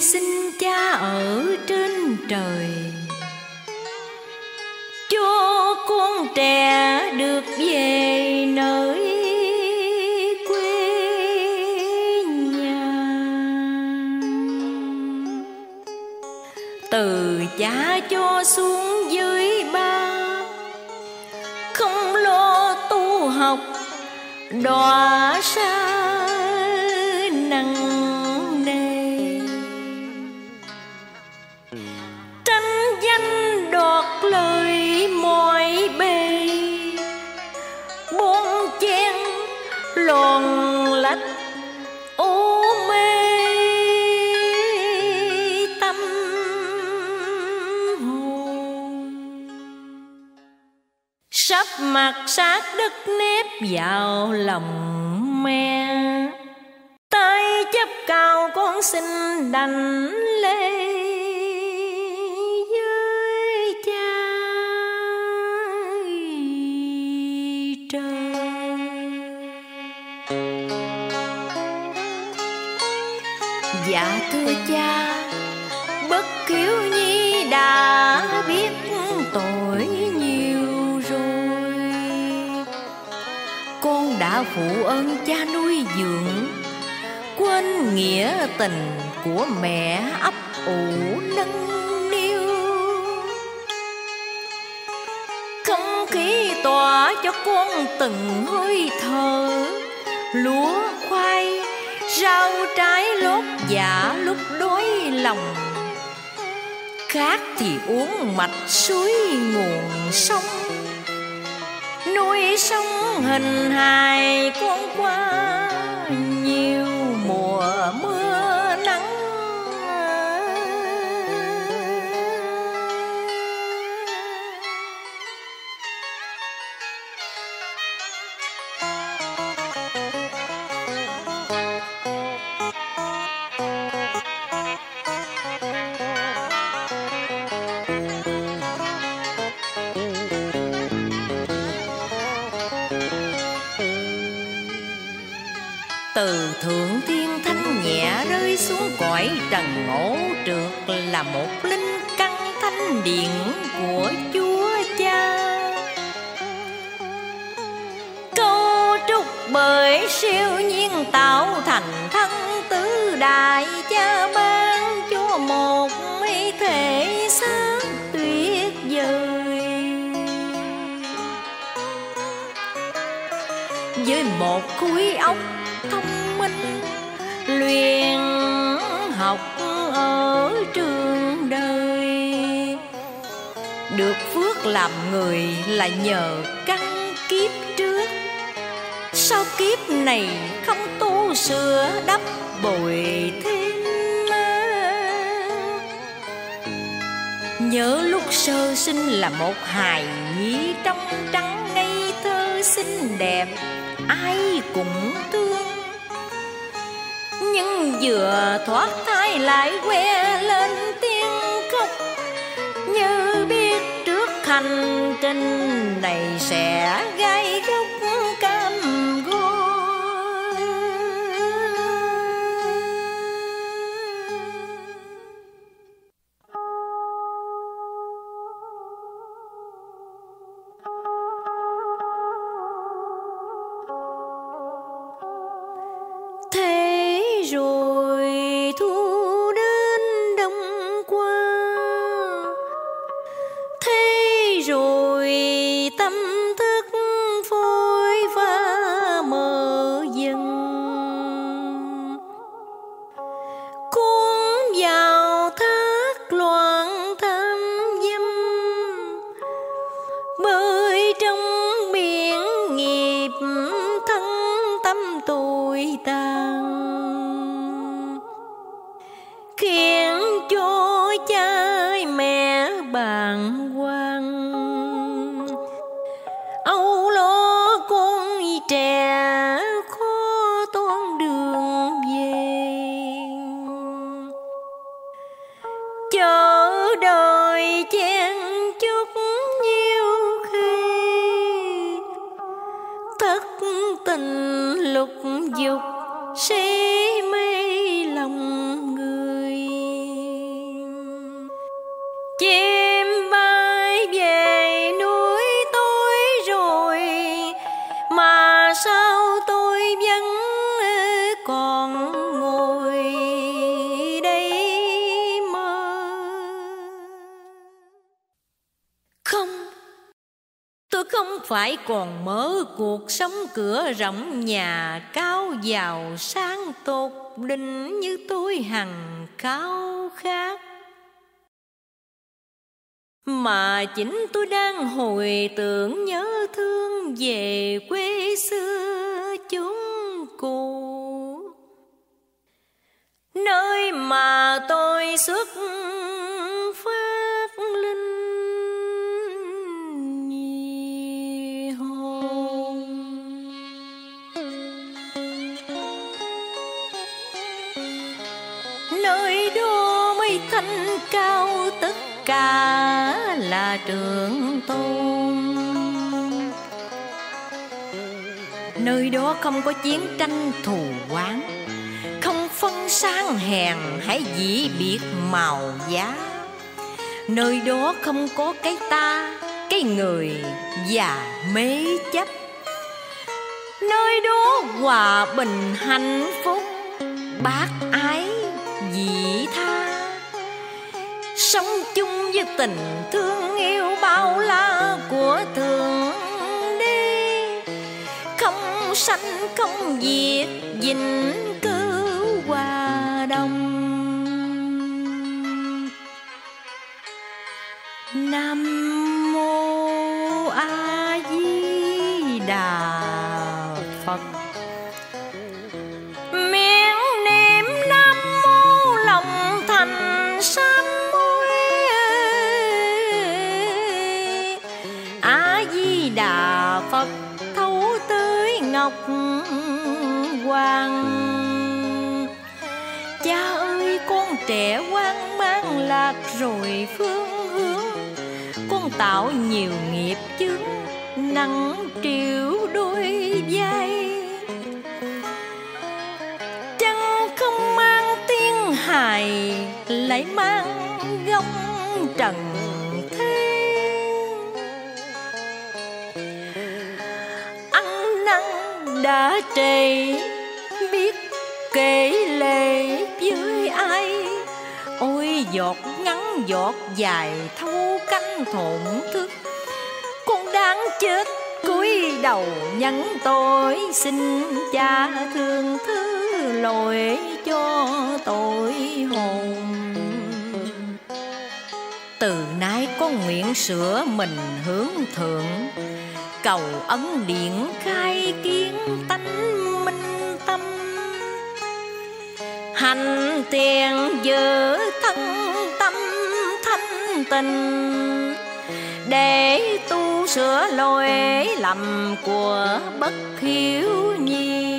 xin cha ở trên trời. Cho con trẻ được về nơi quê nhà. Từ cha cho xuống dưới ba, không lo tu học, đọa sao sát đất nếp vào lòng mẹ. Tay chấp cao con xin đành lê với cha trời. Dạ thưa cha, bất kiếu nhi đã đã phụ ơn cha nuôi dưỡng. Quên nghĩa tình của mẹ ấp ủ nâng niu. Không khí tỏa cho con từng hơi thở. Lúa khoai, rau trái lốt dạ lúc đói lòng. Khát thì uống mạch suối nguồn sông nuôi sống hình hài con qua từ thượng thiên thanh nhẹ rơi xuống cõi trần ngũ trượt là một linh căn thanh điện của chúa cha. Câu trúc bởi siêu nhiên tạo thành thân tứ đại cha ban cho một mỹ thể xác tuyệt vời. Với một khối óc thông minh, luyện học ở trường đời. Được phước làm người là nhờ căn kiếp trước. Sau kiếp này không tu sửa đắp bồi thêm nhớ lúc sơ sinh là một hài nhi trong trắng, ngây thơ xinh đẹp, ai cũng thương nhưng vừa thoát thai lại que lên tiếng khóc. Như biết trước hành trình này sẽ gai góc cam go thế rồi thu đến đông qua. Thế rồi tâm thức phôi pha mờ dần. Cuốn vào thác loạn tham dâm. Bơi trong biển nghiệp thân tâm tôi tàn khiến cho cha mẹ bàng hoàng. Âu lo con trẻ khó toan đường về. Chờ đợi chen chút nhiều khi, thất tình lục dục không phải còn mơ cuộc sống cửa rộng nhà cao giàu sang tột đỉnh như tôi hằng khao khát. Mà chính tôi đang hồi tưởng nhớ thương về quê xưa chúng cụ nơi mà tôi xuất cao, tất cả là trường tôn. Nơi đó không có chiến tranh thù oán, không phân sang hèn hãy dĩ biệt màu giá. Nơi đó không có cái ta, cái người và mê chấp. Nơi đó hòa bình hạnh phúc, bác ai với tình thương yêu bao la của thượng đế không sanh, không diệt dình cư hòa đồng. Cha ơi, con trẻ hoang mang lạc rồi phương hướng. Con tạo nhiều nghiệp chướng nặng triệu đôi vai. Chân không mang tiếng hài, lại mang gông trần thế? Ăn năn đã trề, biết kể lệ giọt, ngắn giọt, dài thâu canh thổn thức. Con đáng chết, cúi đầu nhắn tội xin cha thương thứ lỗi cho tội hồn. Từ nay con nguyện sửa mình hướng thượng, cầu ấn điển khai kiến tánh minh hành tiền giữ thân tâm thanh tình để tu sửa lỗi lầm của bất hiếu nhi.